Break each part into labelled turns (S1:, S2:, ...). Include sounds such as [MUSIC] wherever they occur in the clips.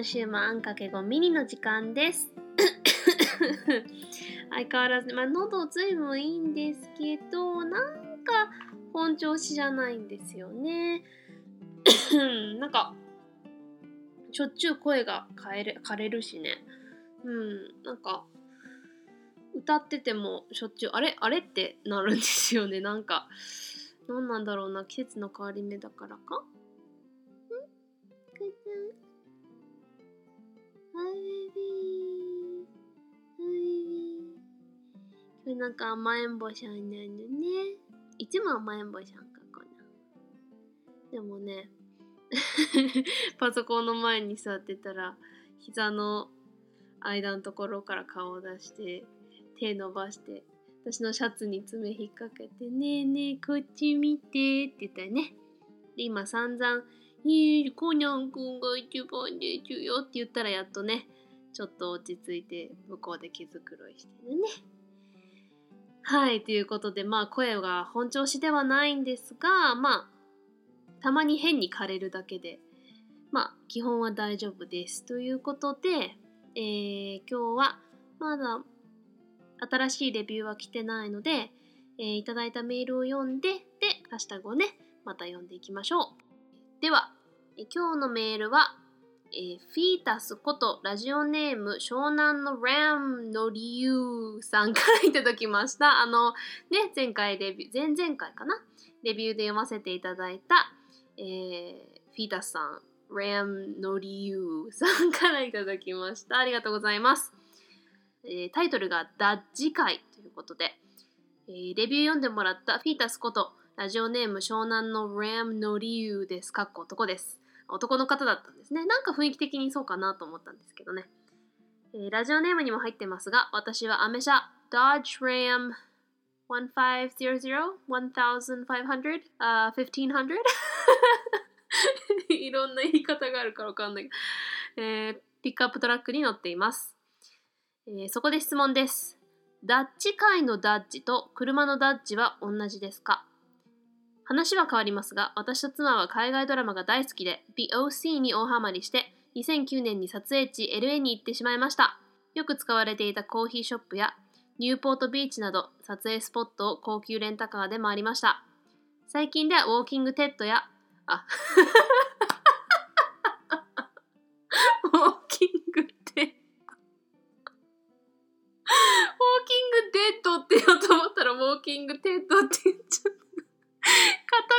S1: 今週もあんかけごミニの時間です。[COUGHS] 相変わらず、まあ、喉ずいぶんいいんですけど、なんか本調子じゃないんですよね。[COUGHS] なんか、しょっちゅう声が枯れる枯れるしね。うん、なんか、歌っててもしょっちゅう、あれあれってなるんですよね。なんか、何なんだろうな、季節の変わり目だからか？ビー、ビー。これなんか甘えん坊さんなのね。いつも甘えん坊さんか、こな。でもね、[LAUGHS] パソコンの前に座ってたら、膝の間のところから顔を出して、手伸ばして、私のシャツに爪引っ掛けて、ねえねえ、こっち見てって言ったよね。で、今散々、えー、コナン君が一番ですよって言ったらやっとね、ちょっと落ち着いて向こうで毛づくろいしてるね。はい、ということで、まあ声が本調子ではないんですが、まあ、たまに変に枯れるだけで、まあ、基本は大丈夫です。ということで、えー今日はまだ新しいレビューは来てないので、えーいただいたメールを読んで、で、ハッシュタグをね、また読んでいきましょう。では、え今日のメールは、えーフィータスことラジオネーム湘南のラムの理由さんからいただきました。[LAUGHS] あの、ね、前回レビュー、前々回かな？レビューで読ませていただいた、えーフィータスさん、ラムの理由さんからいただきました。ありがとうございます。えータイトルがダッジ会ということで、えーレビュー読んでもらったフィータスことラジオネーム湘南のラムの理由です。かっこ男です。男の方だったんですね。なんか雰囲気的にそうかなと思ったんですけどね。えーラジオネームにも入ってますが、私はアメ車 Dodge Ram 1500 1500あー1500いろんな言い方があるからわかんないけど、えーピックアップトラックに乗っています。えーそこで質問です。ダッチ界のダッジと車のダッジは同じですか？話は変わりますが、私と妻は海外ドラマが大好きで、The OC に大ハマりして、2009年に撮影地 LA に行ってしまいました。よく使われていたコーヒーショップやニューポートビーチなど撮影スポットを高級レンタカーで回りました。最近ではウォーキングテッドや、あ、ウォーキングテッド。ウォーキングデッドって言おうと思ったらウォーキングテッドって言っちゃった。カタカ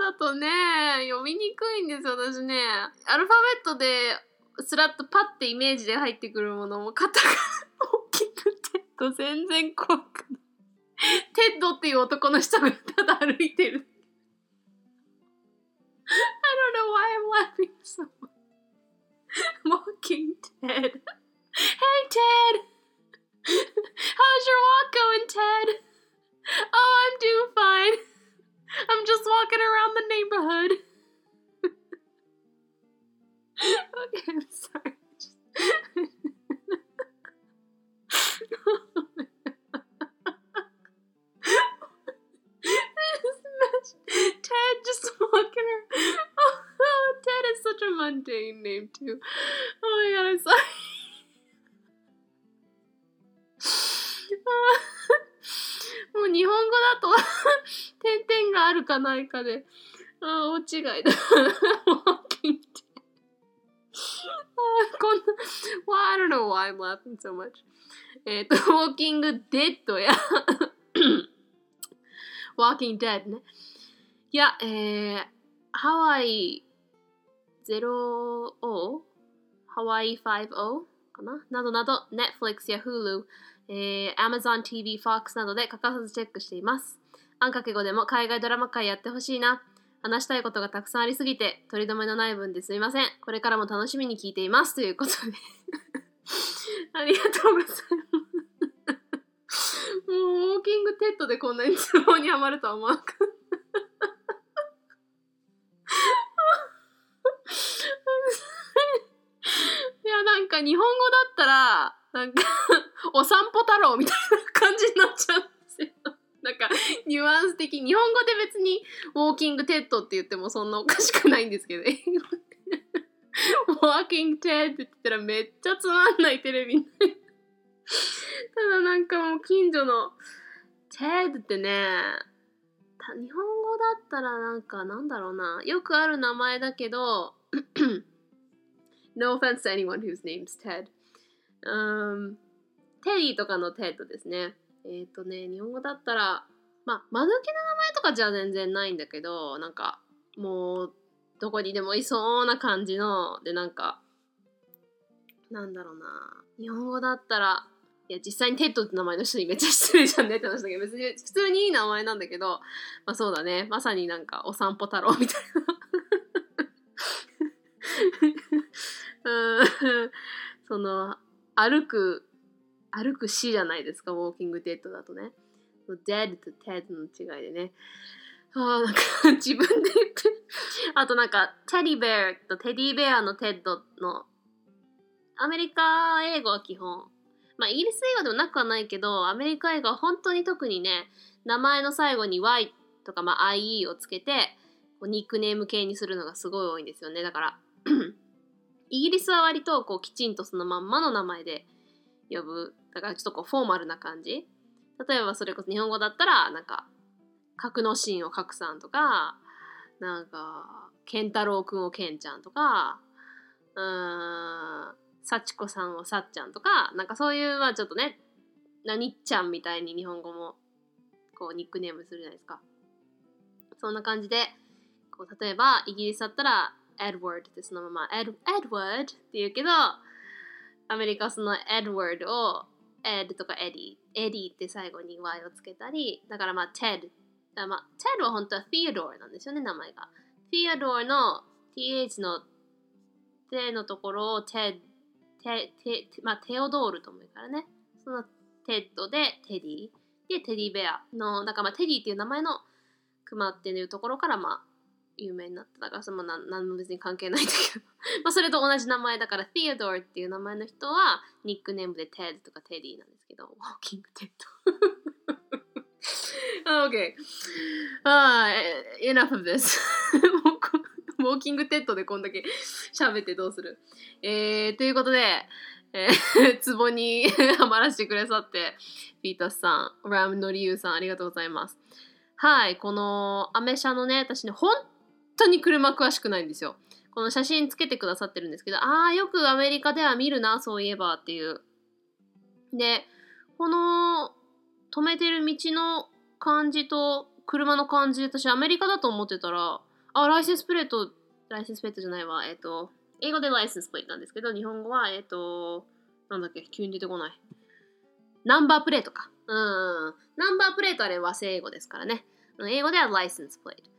S1: ナだとね、読みにくいんですよ、私ね。アルファベットで、スラッとパッてイメージで入ってくるものもカタカナ、ウォーキングテッド全然怖くない。テッドっていう男の人がただ歩いてる。I don't know why I'm laughing so much. Walking Ted. Hey Ted! How's your walk going, Ted? Oh, I'm doing fine. I'm just walking around the neighborhood. [LAUGHS] okay, I'm sorry. Ted just walking around. Oh, Ted is such a mundane name, too. Oh my god, I'm sorry. かないかで、ああ、大違いだ。ウォーキング。ああ、こんな、well, I don't know why I'm laughing so much. えっと、ウォーキングデッドや、ウォーキングデッドね。いや、えー、ハワイ 0O? ハワイ 5O? かな？などなど、Netflix や Hulu、えー、Amazon TV、Fox などで欠かさずチェックしています。あんかけ語でも海外ドラマ界やってほしいな。話したいことがたくさんありすぎて、取り留めのない分ですみません。これからも楽しみに聞いています。ということで。[LAUGHS] ありがとうございます。[LAUGHS] もう、ウォーキングテッドでこんなにツボにはまるとは思わなかった。[LAUGHS] いや、なんか日本語だったら、なんかお散歩太郎みたいな感じになっちゃうんですよ。なんかニュアンス的日本語で別にウォーキングテッドって言ってもそんなおかしくないんですけど英語で。ウォーキングテッドって言ったらめっちゃつまんないテレビに。ただなんかもう近所のテッドってね日本語だったらなんかなんだろうな。よくある名前だけど [CLEARS THROAT] No offense to anyone whose name's Ted、um, テリーとかのテッドですね。えっ、ー、とね、日本語だったら、まあ、間抜けな名前とかじゃ全然ないんだけど、なんか、もう、どこにでもいそうな感じの、で、なんか、なんだろうな、日本語だったら、いや、実際にテッドって名前の人にめっちゃ失礼じゃんねって話だけど、別に普通にいい名前なんだけど、まあそうだね、まさになんかお散歩太郎みたいな。[LAUGHS] うん、その、歩く歩く死じゃないですか、ウォーキングデッドだとね。dead と ted の違いでね。あ、なんか自分で言ってあとなんか、テディベアとテディベアのテッドの、アメリカ英語は基本、まあイギリス英語でもなくはないけど、アメリカ英語は本当に特にね、名前の最後に y とか、まあ、IE をつけて、ニックネーム系にするのがすごい多いんですよね。だから [CLEARS THROAT] イギリスは割とこうきちんとそのまんまの名前で呼ぶだからちょっとこうフォーマルな感じ。例えばそれこそ日本語だったらなんか格之進を格さんとかなんか健太郎くんをケンちゃんとかうん幸子さんをさっちゃんとかなんかそういうまあちょっとね何っちゃんみたいに日本語もこうニックネームするじゃないですか。そんな感じでこう例えばイギリスだったらエドワードってそのままエドエドワードって言うけどアメリカそのエドワードをエドとかエディ、エディって最後に Y をつけたり、だからまあテッド、まあ、テッドは本当は Theodore なんですよね、名前が。Theodore の TH の手のところをテッテテまあ、テオドールとも言うからね。そのテッドでテディ。で、テディベアの、だからまあテディっていう名前のクマっていうところからまあ有名になった。からそのな何も別に関係ないんだけど。[LAUGHS] まあそれと同じ名前だから Theodore っていう名前の人はニックネームで Ted とか Teddy なんですけど Walking Dead [LAUGHS] OK あ、uh, enough of this [LAUGHS] ウォーキングテッドでこんだけ喋ってどうする。えー、ということで、えー、ツボにハマらせてくださって、ピータスさん、ラムの理由さん、ありがとうございます。はい、このアメ車のね、私ね、本当に車詳しくないんですよ。この写真つけてくださってるんですけど、ああ、よくアメリカでは見るな、そういえばっていう。で、この止めてる道の感じと車の感じ、私アメリカだと思ってたら、あ、ライセンスプレート、ライセンスプレートじゃないわ、えっ、ー、と、英語でライセンスプレートなんですけど、日本語は、えっ、ー、と、なんだっけ、急に出てこない。ナンバープレートか。うん。ナンバープレートあれ和製英語ですからね。英語ではライセンスプレート。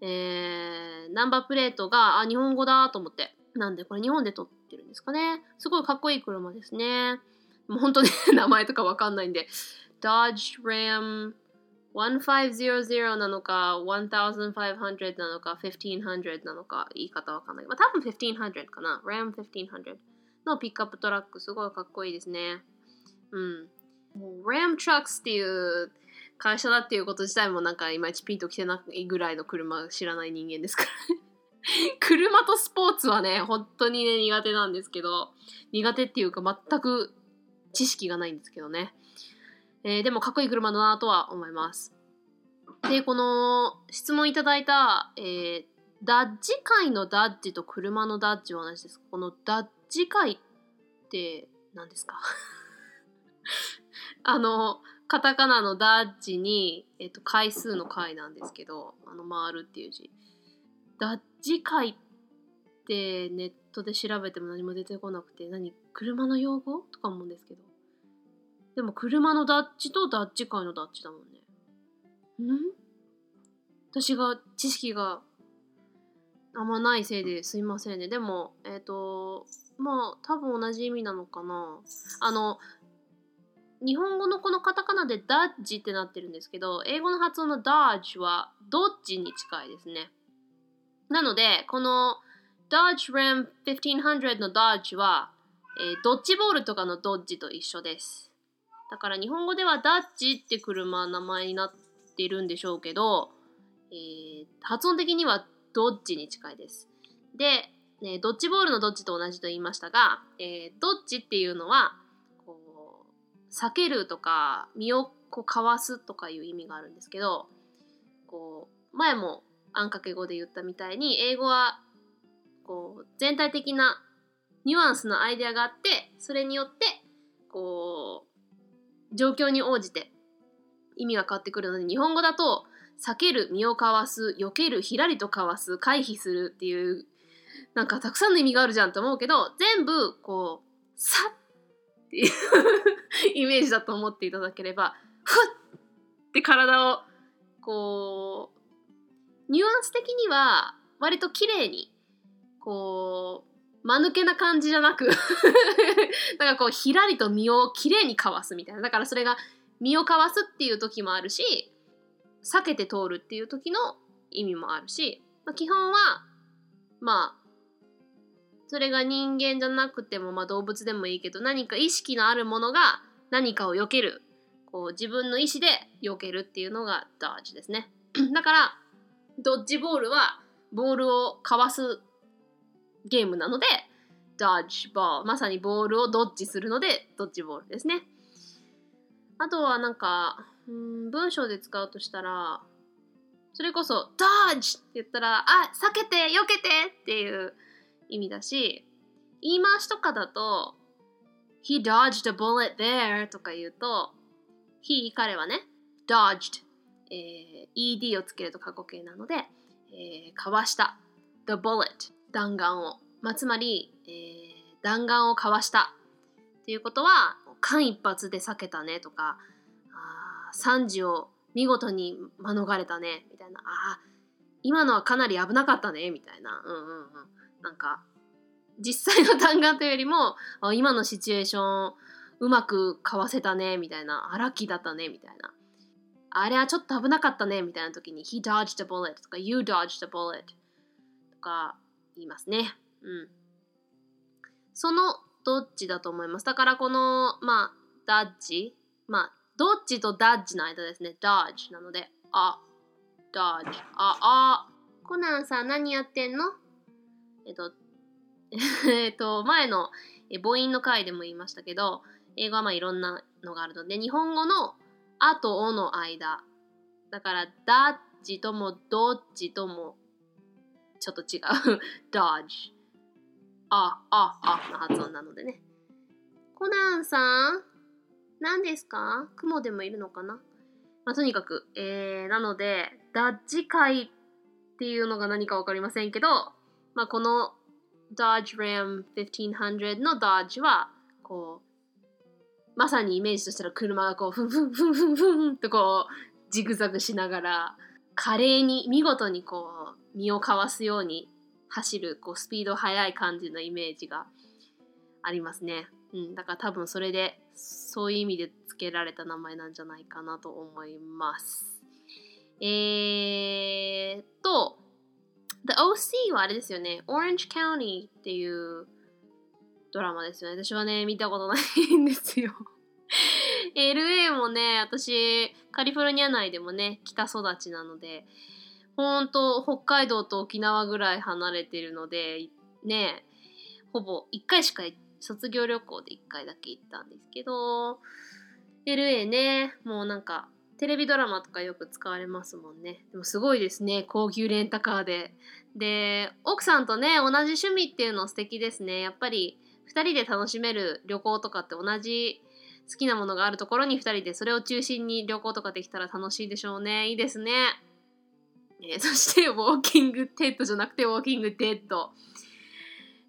S1: えー、ナンバープレートが、あ、日本語だと思って。なんで、これ日本で撮ってるんですかね。すごいかっこいい車ですね。もう本当に [LAUGHS] 名前とかわかんないんで、Dodge Ram 1500なのか、1500なのか、1500なのか、言い方わかんない。まあ多分1500かな。Ram 1500のピックアップトラック、すごいかっこいいですね。うん。もう Ram Trucks っていう会社だっていうこと自体もなんかいまいちピンときてないぐらいの車知らない人間ですから [LAUGHS] 車とスポーツはね、本当にね、苦手なんですけど、苦手っていうか全く知識がないんですけどね。えー、でもかっこいい車だなとは思います。で、この質問いただいた、えー、ダッジ界のダッジと車のダッジは同じです。このダッジ界って何ですか？[LAUGHS] あの、カタカナのダッジに、えっと、回数の回なんですけど、あの、回るっていう字。ダッジ回ってネットで調べても何も出てこなくて、何車の用語とか思うんですけど。でも、車のダッジとダッジ回のダッジだもんね。ん？私が知識があんまないせいですいませんね。でも、えっ、ー、と、まあ、多分同じ意味なのかな。あの、日本語のこのカタカナでダッジってなってるんですけど、英語の発音のダッジはドッジに近いですね。なので、この Dodge Ram 1500のダッジは、えー、ドッジボールとかのドッジと一緒です。だから日本語ではダッジって車の名前になってるんでしょうけど、えー、発音的にはどっちに近いです。で、ね、ドッジボールのどっちと同じと言いましたが、えー、どっちっていうのは避けるとか身をこうかわすとかいう意味があるんですけどこう前もあんかけ語で言ったみたいに英語はこう全体的なニュアンスのアイデアがあってそれによってこう状況に応じて意味が変わってくるので日本語だと避ける身をかわす避けるひらりとかわす回避するっていうなんかたくさんの意味があるじゃんと思うけど全部こうさっていう [LAUGHS] イメージだと思っていただければふっ！って体をこうニュアンス的には割と綺麗にこう間抜けな感じじゃなく [LAUGHS] だかこうひらりと身をきれいにかわすみたいな。だからそれが身をかわすっていう時もあるし避けて通るっていう時の意味もあるし、まあ、基本はまあそれが人間じゃなくても、まあ、動物でもいいけど何か意識のあるものが何かを避けるこう自分の意思で避けるっていうのがダッジですね [CLEARS THROAT] だからドッジボールはボールをかわすゲームなのでドッジボールまさにボールをドッジするのでドッジボールですねあとはなんかうん文章で使うとしたらそれこそ「ドッジ!」って言ったら「あ避けて避けて!」っていう意味だし言い回しとかだと「He dodged a bullet there」とか言うと「He」彼はね「dodged」えー、ED をつけると過去形なので、えー、かわした。The bullet 弾丸を、まあ、つまり、えー、弾丸をかわした。っていうことは間一髪で避けたねとかあ惨事を見事に免れたねみたいな。あ今のはかなり危なかったねみたいな。うんうんうん。なんか実際の弾丸というよりも今のシチュエーションうまくかわせたねみたいなあラッキーだったねみたいな。あれはちょっと危なかったねみたいな時に He dodged a bullet とか You dodged a bullet とか言いますね。うん。そのどっちだと思います？だからこのまあダッジまあどっちとダッジの間ですね。Dodge なのであ Dodge ああコナンさん何やってんの？えっと、[LAUGHS] えっと、前の母音の回でも言いましたけど、英語はまあいろんなのがあるので、日本語のあとおの間。だから、ダッジともどっちともちょっと違う。[LAUGHS] dodge。あ、あ、あの発音なのでね。コナンさん何ですか？雲でもいるのかな？まあ、とにかく、えー、なので、ダッジ会っていうのが何かわかりませんけど、まあ、この Dodge Ram 1500の Dodge はこうまさにイメージとしたら車がこうふんふんふんふんふんとこうジグザグしながら華麗に見事にこう身をかわすように走るこうスピード速い感じのイメージがありますね。うん、だから多分それでそういう意味で付けられた名前なんじゃないかなと思います。えーと The OC はあれですよね。Orange County っていうドラマですよね。私はね、見たことないんですよ。[LAUGHS] LA もね、私、カリフォルニア内でもね、北育ちなので、ほんと、北海道と沖縄ぐらい離れてるので、ね、ほぼ1回しか卒業旅行で1回だけ行ったんですけど、LA ね、もうなんか、テレビドラマとかよく使われますもんね。でもすごいですね。高級レンタカーで。で、奥さんとね、同じ趣味っていうの素敵ですね。やっぱり2人で楽しめる旅行とかって同じ好きなものがあるところに2人でそれを中心に旅行とかできたら楽しいでしょうね。いいですね。えー、そして、ウォーキングテッドじゃなくて、ウォーキングデッド。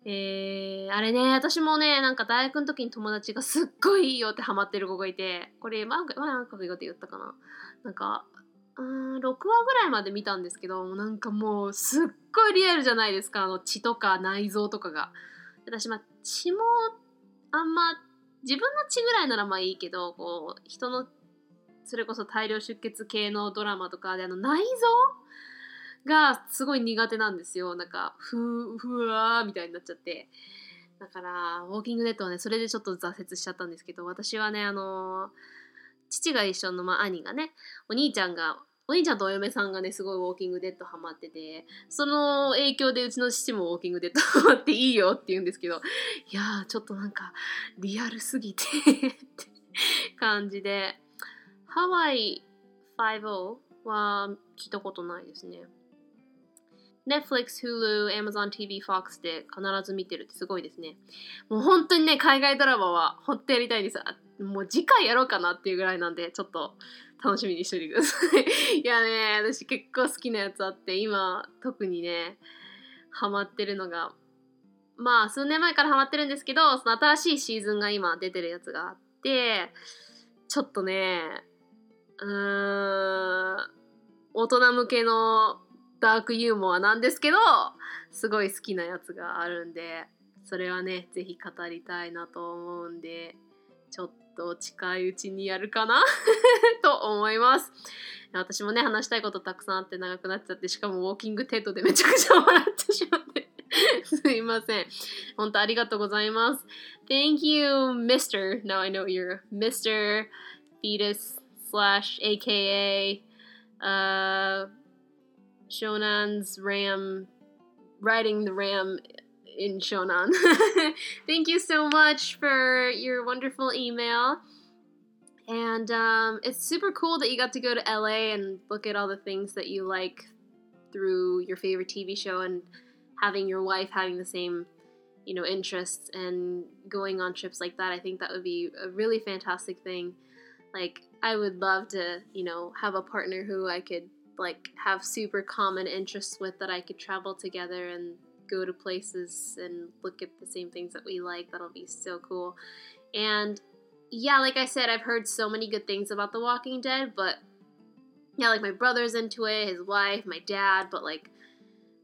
S1: えー、あれね、私もね、なんか大学の時に友達がすっごいいいよってハマってる子がいて、これ、まあ、まあ、なんか言ったかな。なんか、うん、6話ぐらいまで見たんですけど、なんかもう、すっごいリアルじゃないですか、あの血とか内臓とかが。私、まあ、血も、あんま、自分の血ぐらいならまあいいけど、こう、人の、それこそ大量出血系のドラマとかで、あの内臓がすごい苦手なんですよ。なんか、ふ、ふわーみたいになっちゃって。だから、ウォーキングデッドはね、それでちょっと挫折しちゃったんですけど、私はね、あの、父が一緒の、まあ、兄がね、お兄ちゃんがお兄ちゃんとお嫁さんがね、すごいウォーキングデッドハマってて、その影響でうちの父もウォーキングデッドハマっていいよって言うんですけど、いやー、ちょっとなんか、リアルすぎてって感じで、ハワイ50は聞いたことないですね。Netflix、Hulu、Amazon TV、Fox で必ず見てるってすごいですね。もう本当にね、海外ドラマはほってやりたいんです。もう次回やろうかなっていうぐらいなんで、ちょっと楽しみにしといてください。[LAUGHS] いやね、私結構好きなやつあって、今特にね、ハマってるのが、まあ数年前からハマってるんですけど、その新しいシーズンが今出てるやつがあって、ちょっとね、うーん、大人向けのダークユーモアなんですけど、すごい好きなやつがあるんで、それはね、ぜひ語りたいなと思うんで、ちょっと近いうちにやるかな？[LAUGHS] と思います。私もね、話したいことたくさんあって長くなっちゃって、しかもウォーキングテッドでめちゃくちゃ笑ってしまって。[LAUGHS] すいません。本当ありがとうございます。Thank you, Mr. Now I know you're Mr. Fetus slash aka uh Shonan's Ram, riding the Ram in Shonan. [LAUGHS] Thank you so much for your wonderful email. And um, it's super cool that you got to go to LA and look at all the things that you like through your favorite TV show and having your wife having the same, you know, interests and going on trips like that. I think that would be a really fantastic thing. Like, I would love to, you know, have a partner who I could like have super common interests with that I could travel together and go to places and look at the same things that we like. That'll be so cool. And yeah, like I said, I've heard so many good things about The Walking Dead, but yeah, like my brother's into it, his wife, my dad, but like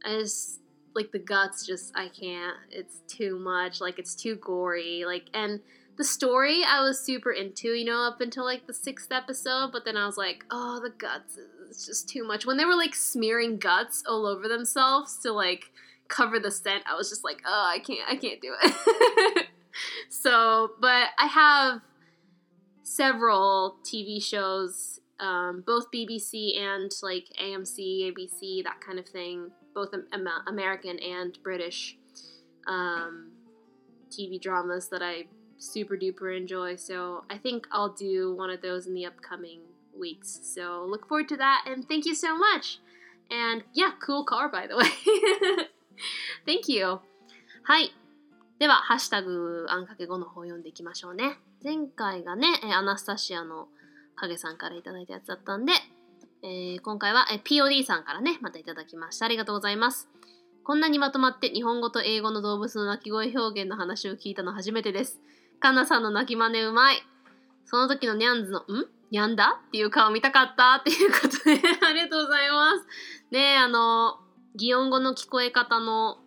S1: I just like the guts just I can't. It's too much. Like it's too gory. Like and the story I was super into, you know, up until like the sixth episode, but then I was like, oh, the guts is just too much. When they were like smearing guts all over themselves to like cover the scent, I was just like, oh, I can't, I can't do it. [LAUGHS] so, but I have several TV shows, um, both BBC and like AMC, ABC, that kind of thing, both American and British um, TV dramas that I super duper enjoy. So I think I'll do one of those in the upcoming weeks. So look forward to that and thank you so much. And yeah, cool car by the way. [LAUGHS] thank you. はい。では、ハッシュタグあんかけ5の方を読んでいきましょうね。前回がね、アナスタシアの影さんからいただいたやつだったんで、えー、今回は POD さんからね、またいただきました。ありがとうございます。こんなにまとまって日本語と英語の動物の鳴き声表現の話を聞いたの初めてです。カンナさんの泣き真似うまい。その時のニャンズの、ん？ニャンだ？っていう顔見たかったっていうことで。[LAUGHS] ありがとうございます。ね、あの、擬音語の聞こえ方の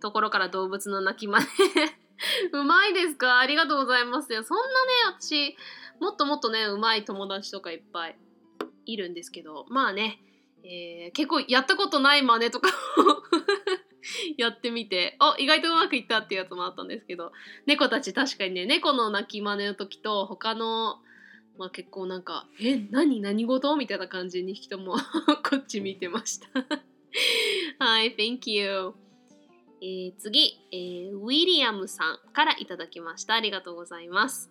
S1: ところから動物の鳴き真似 [LAUGHS] うまいですか？ありがとうございますよ。そんなね、私、もっともっとね、うまい友達とかいっぱいいるんですけど、まあね、えー、結構やったことない真似とかを [LAUGHS] やってみて、あ、意外とうまくいったっていうやつもあったんですけど、猫たち確かにね、猫の鳴き真似の時と他の、まあ結構なんか、え、何何事？みたいな感じに人も [LAUGHS] こっち見てましたはい、Thank you. えー、次、えー、ウィリアムさんからいただきました。ありがとうございます。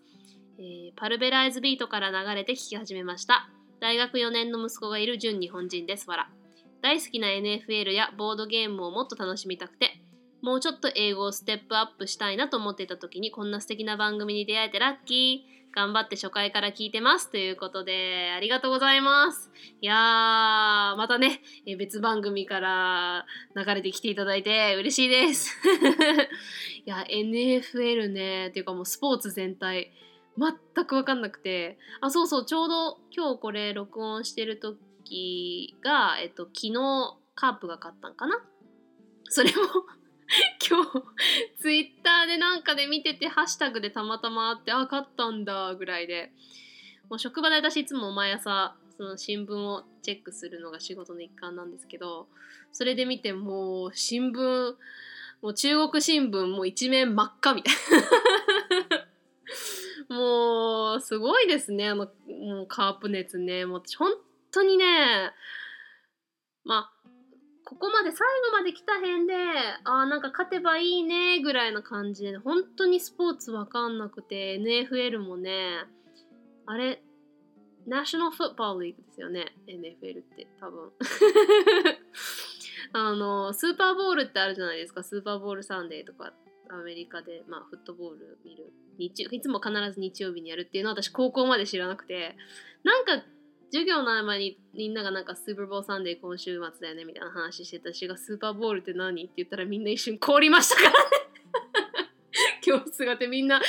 S1: えー、パルベライズビートから流れて聴き始めました。大学4年の息子がいる純日本人です。わら。大好きな NFL やボードゲームをもっと楽しみたくて、もうちょっと英語をステップアップしたいなと思っていた時にこんな素敵な番組に出会えてラッキー。頑張って初回から聞いてます。ということで、ありがとうございます。いやー、またね、え別番組から流れてきていただいて嬉しいです。[LAUGHS] いや、NFL ね、っていうかもうスポーツ全体、全くわかんなくて、あ、そうそう、ちょうど今日これ録音してる時時が、えっと、昨日カープが勝ったんかなそれも [LAUGHS] 今日ツイッターでなんかで見ててハッシュタグでたまたまあってあ勝ったんだぐらいで。もう職場で私いつも毎朝その新聞をチェックするのが仕事の一環なんですけどそれで見てもう新聞もう中国新聞もう一面真っ赤みたいな。[LAUGHS] もうすごいですねあのもうカープ熱ね。もう本当にねまあここまで最後まで来た辺であーなんか勝てばいいねぐらいな感じで本当にスポーツわかんなくて NFL もねあれナショナルフットボールリーグですよね NFL って多分。[LAUGHS] あのスーパーボールってあるじゃないですかスーパーボールサンデーとかアメリカで、まあ、フットボール見る日いつも必ず日曜日にやるっていうのは私高校まで知らなくてなんか授業の合間にみんながなんかスーパーボールサンデー今週末だよねみたいな話してた私がスーパーボールって何？って言ったらみんな一瞬凍りましたからね。[LAUGHS] 教室がてみんな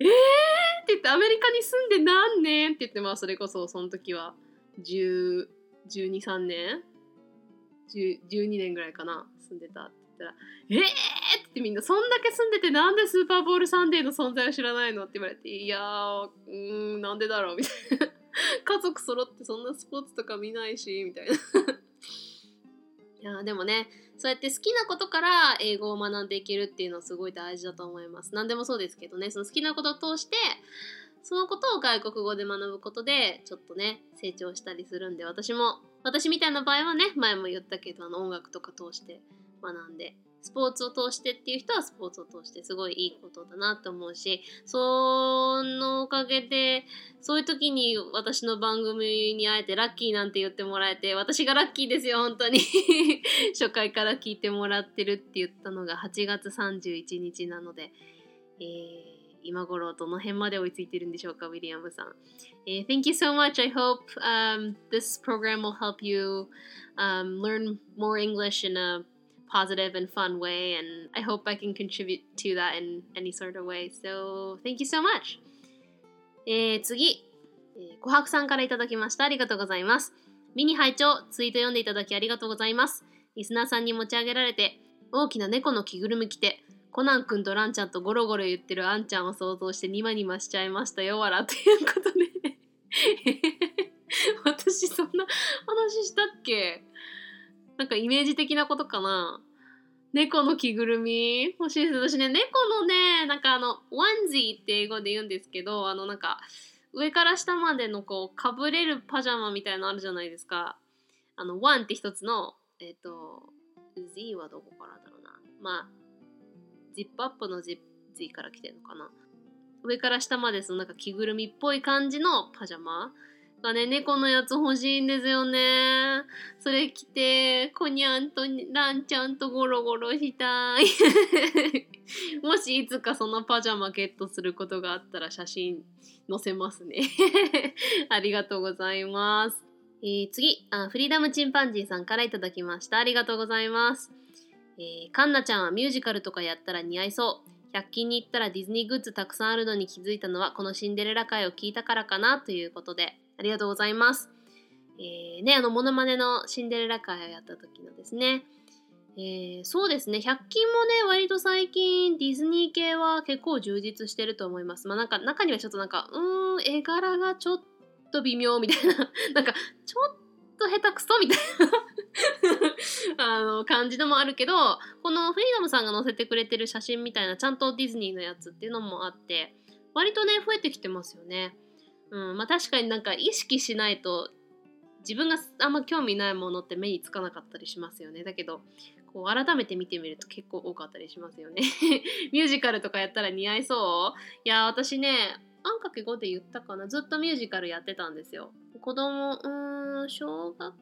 S1: えー？って言ってアメリカに住んで何年って言ってまあそれこそその時は10 12、3年？10 12年ぐらいかな住んでたって言ったら「えー!」って言ってみんな「そんだけ住んでてなんでスーパーボールサンデーの存在を知らないの?」って言われて「いやーうーんなんでだろう」みたいな。[LAUGHS] 家族揃ってそんなスポーツとか見ないしみたいな。[LAUGHS] いやでもねそうやって好きなことから英語を学んでいけるっていうのはすごい大事だと思います。何でもそうですけどねその好きなことを通してそのことを外国語で学ぶことでちょっとね成長したりするんで私も私みたいな場合はね前も言ったけどあの音楽とか通して学んでスポーツを通してっていう人はスポーツを通してすごいいいことだなと思うしそのおかげでそういう時に私の番組に会えてラッキーなんて言ってもらえて私がラッキーですよ本当に [LAUGHS] 初回から聞いてもらってるって言ったのが8月31日なので、えー今頃どの辺まで追いついてるんでしょうか、ウィリアムさん。えー Thank you so much. I hope um, this program will help you um, learn more English in a positive and fun way, and I hope I can contribute to that in any sort of way. So, thank you so much. えー次、えー、琥珀さんからいただきました。ありがとうございます。ミニ拝聴ツイート読んでいただきありがとうございます。リスナーさんに持ち上げられて、大きな猫の着ぐるみ着て、コナン君とランちゃんとゴロゴロ言ってるアンちゃんを想像してニマニマしちゃいましたよ、わら。ということで。私そんな話したっけなんかイメージ的なことかな猫の着ぐるみ欲しいです。私ね、猫のね、なんかあの、ワンジーって英語で言うんですけど、あのなんか、上から下までのこう、かぶれるパジャマみたいなのあるじゃないですか。あの、ワンって一つの、えっ、と、Z はどこからだろうな。まあ、ジップアップの Z, Z から来てるのかな。上から下までそのなんか着ぐるみっぽい感じのパジャマがね、猫のやつ欲しいんですよね。それ着て、コニャンとランちゃんとゴロゴロしたい。[LAUGHS] もしいつかそのパジャマゲットすることがあったら写真載せますね。[LAUGHS] ありがとうございます。えー次あ、フリーダムチンパンジーさんからいただきました。ありがとうございます。えーカンナちゃんはミュージカルとかやったら似合いそう。100均に行ったらディズニーグッズたくさんあるのに気づいたのはこのシンデレラ回を聞いたからかなということでありがとうございます。えーね、あのモノマネのシンデレラ回をやった時のですね。えーそうですね100均もね割と最近ディズニー系は結構充実してると思います。まあなんか中にはちょっとなんかうーん絵柄がちょっと微妙みたいな [LAUGHS] なんかちょっと下手くそみたいな [LAUGHS] あの感じのもあるけどこのフリーダムさんが載せてくれてる写真みたいなちゃんとディズニーのやつっていうのもあって割とね増えてきてますよね。うんまあ、確かになんか意識しないと自分があんま興味ないものって目につかなかったりしますよね。だけどこう改めて見てみると結構多かったりしますよね。[LAUGHS] ミュージカルとかやったら似合いそう？いや私ねあんかけ5で言ったかなずっとミュージカルやってたんですよ。子供うん小学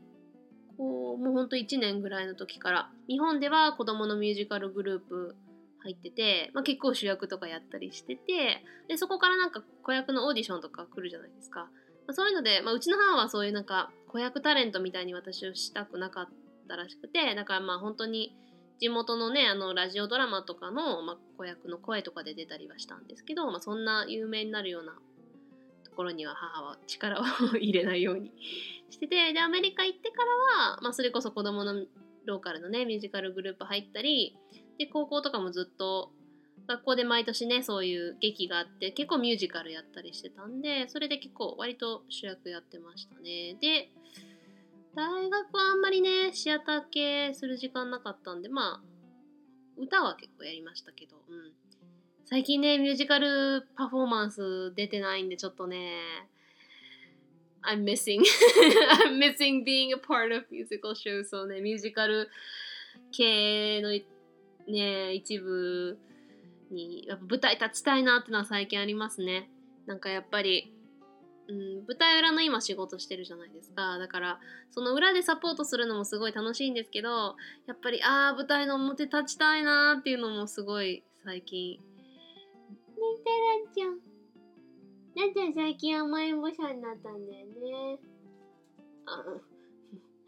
S1: 校もうほんと1年ぐらいの時から日本では子供のミュージカルグループ入ってて、まあ、結構主役とかやったりしててでそこからなんか子役のオーディションとか来るじゃないですか。まあ、そういうので、まあ、うちの母はそういうなんか子役タレントみたいに私をしたくなかったらしくてだからまあ本当に地元のねあのラジオドラマとかの、まあ、子役の声とかで出たりはしたんですけど、まあ、そんな有名になるようなところには母は力を入れないように [LAUGHS] しててでアメリカ行ってからは、まあ、それこそ子供のローカルのねミュージカルグループ入ったりで高校とかもずっと学校で毎年ねそういう劇があって結構ミュージカルやったりしてたんでそれで結構割と主役やってましたね。で大学はあんまりねシアター系する時間なかったんでまあ歌は結構やりましたけど、うん、最近ねミュージカルパフォーマンス出てないんでちょっとね I'm missing [LAUGHS] I'm missing being a part of musical show そうねミュージカル系のね一部にやっぱ舞台立ちたいなってのは最近ありますね。なんかやっぱりうん、舞台裏の今仕事してるじゃないですか。だからその裏でサポートするのもすごい楽しいんですけどやっぱりああ舞台の表立ちたいなーっていうのもすごい最近。ねてらんちゃんなんちゃん最近甘えん坊さんになったんだよね。あ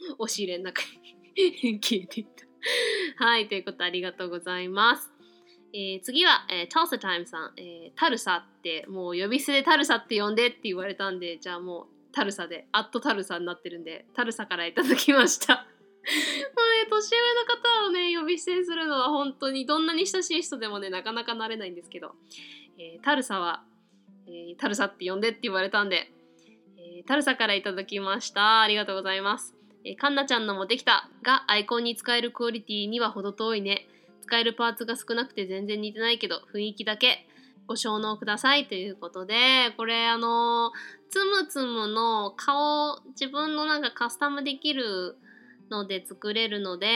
S1: [LAUGHS] 押し入れの中に消えていった [LAUGHS] はいということありがとうございます。えー、次は、えー、タルサタイムさん、えー、タルサってもう呼び捨てでタルサって呼んでって言われたんでじゃあもうタルサでアットタルサになってるんでタルサからいただきました。[LAUGHS] もうね年上の方をね呼び捨てするのは本当にどんなに親しい人でもねなかなかなれないんですけど、えー、タルサは、えー、タルサって呼んでって言われたんで、えー、タルサからいただきました。ありがとうございます。えー、カンナちゃんのもできた。がアイコンに使えるクオリティには程遠いね。使えるパーツが少なくて全然似てないけど雰囲気だけご承納ください。ということでこれあのつむつむの顔自分のなんかカスタムできるので作れるので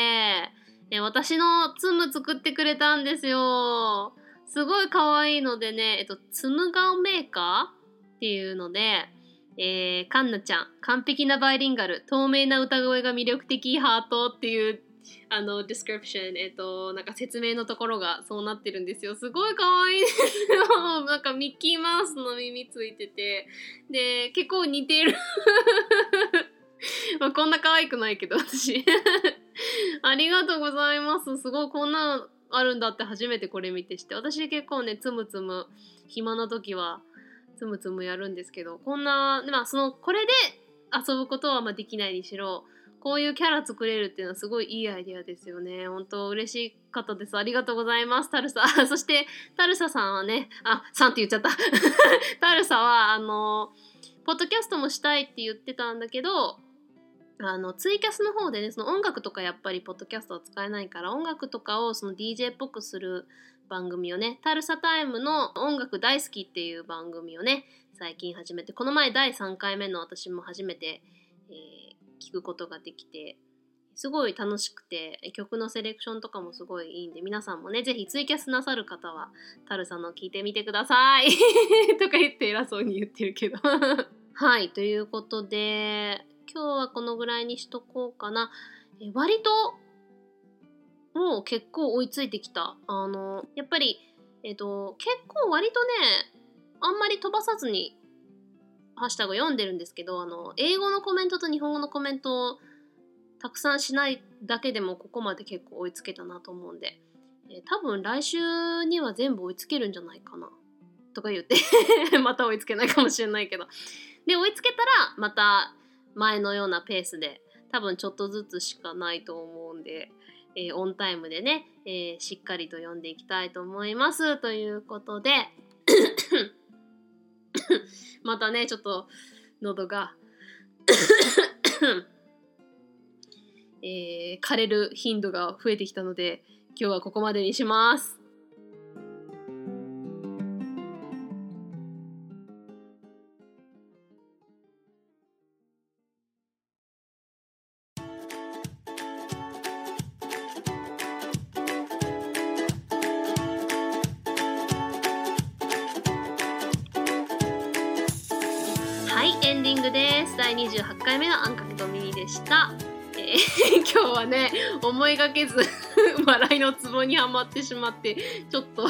S1: え私のつむ作ってくれたんですよ。すごい可愛いのでね、えっと、つむ顔メーカーっていうので、えー、カンナちゃん、完璧なバイリンガル、透明な歌声が魅力的ハートっていうあの、description、えっ、と、なんか説明のところがそうなってるんですよ。すごい可愛いですよ。[LAUGHS] なんかミッキーマウスの耳ついてて、で、結構似てる。[LAUGHS] まあ、こんな可愛くないけど、私。[LAUGHS] ありがとうございます。すごいこんなあるんだって初めてこれ見てして。私結構ね、つむつむ、暇な時は、つむつむやるんですけど、こんな、まあ、その、これで遊ぶことはまあできないにしろ、こういうキャラ作れるっていうのはすごいいいアイデアですよね。本当嬉しかったです。ありがとうございます、タルサ。[LAUGHS] そして、タルサさんはね、あ、さんって言っちゃった。[LAUGHS] タルサは、あの、ポッドキャストもしたいって言ってたんだけど、あのツイキャスの方でねその音楽とかやっぱりポッドキャストは使えないから音楽とかをその DJ っぽくする番組をねタルサタイムの音楽大好きっていう番組をね最近始めてこの前第3回目の私も初めて、えー聞くことができてすごい楽しくて曲のセレクションとかもすごいいいんで皆さんもね是非ツイキャスなさる方はタルさんの聞いてみてください。[LAUGHS] とか言って偉そうに言ってるけど。[LAUGHS] はいということで今日はこのぐらいにしとこうかな。え割ともう結構追いついてきた。あのやっぱりえっ、と結構割とねあんまり飛ばさずにハッシュタグ読んでるんですけどあの英語のコメントと日本語のコメントをたくさんしないだけでもここまで結構追いつけたなと思うんで、えー、多分来週には全部追いつけるんじゃないかなとか言って [LAUGHS] また追いつけないかもしれないけど。で追いつけたらまた前のようなペースで多分ちょっとずつしかないと思うんで、えー、オンタイムでね、えー、しっかりと読んでいきたいと思いますということで [COUGHS] またねちょっと喉が [COUGHS] えー、枯れる頻度が増えてきたので今日はここまでにします。いエンディングです第28回目のあんかけとミニでした。えー、[LAUGHS] 今日はね思いがけず [LAUGHS] 笑いのツボにはまってしまってちょっと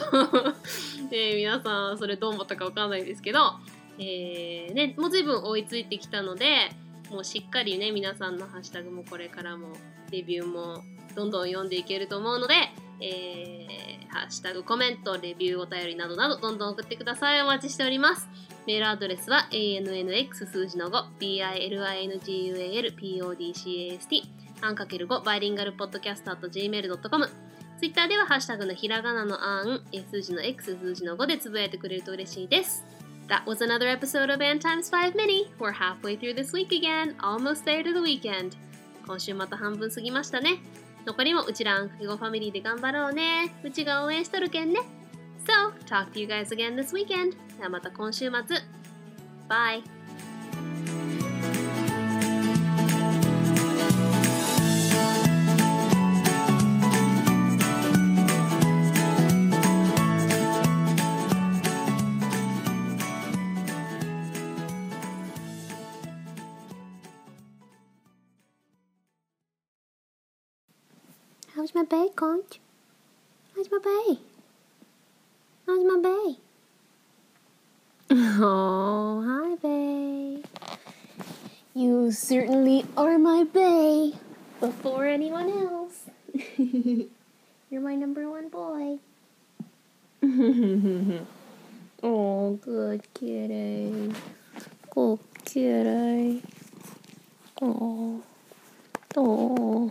S1: [LAUGHS] えー、皆さんそれどう思ったかわかんないですけど、えーね、もう随分追いついてきたのでもうしっかりね皆さんのハッシュタグもこれからもレビューもどんどん読んでいけると思うので、えー、ハッシュタグコメントレビューお便りなどなどどんどん送ってくださいお待ちしております。メールアドレスは ANNX 数字の5 BILINGUALPODCAST アンかける5バイリンガルポッドキャスターと Gmail.com ツイッターではハッシュタグのひらがなのあん、数字の X 数字の5でつぶやいてくれると嬉しいです。That was another episode of Ant Times 5 Mini. We're halfway through this week again, almost there to the weekend. 今週また半分過ぎましたね。残りもうちらあんかけごファミリーで頑張ろうね。うちが応援しとるけんね。So, talk to you guys again this weekend. ではまた今週末。Bye! How's my bay, bacon? How's my bay? How's my bay? [LAUGHS] Oh, hi, bay. You certainly are my bay before anyone else. [LAUGHS] You're my number one boy. [LAUGHS] oh, good kitty. Good kitty. Oh. Oh.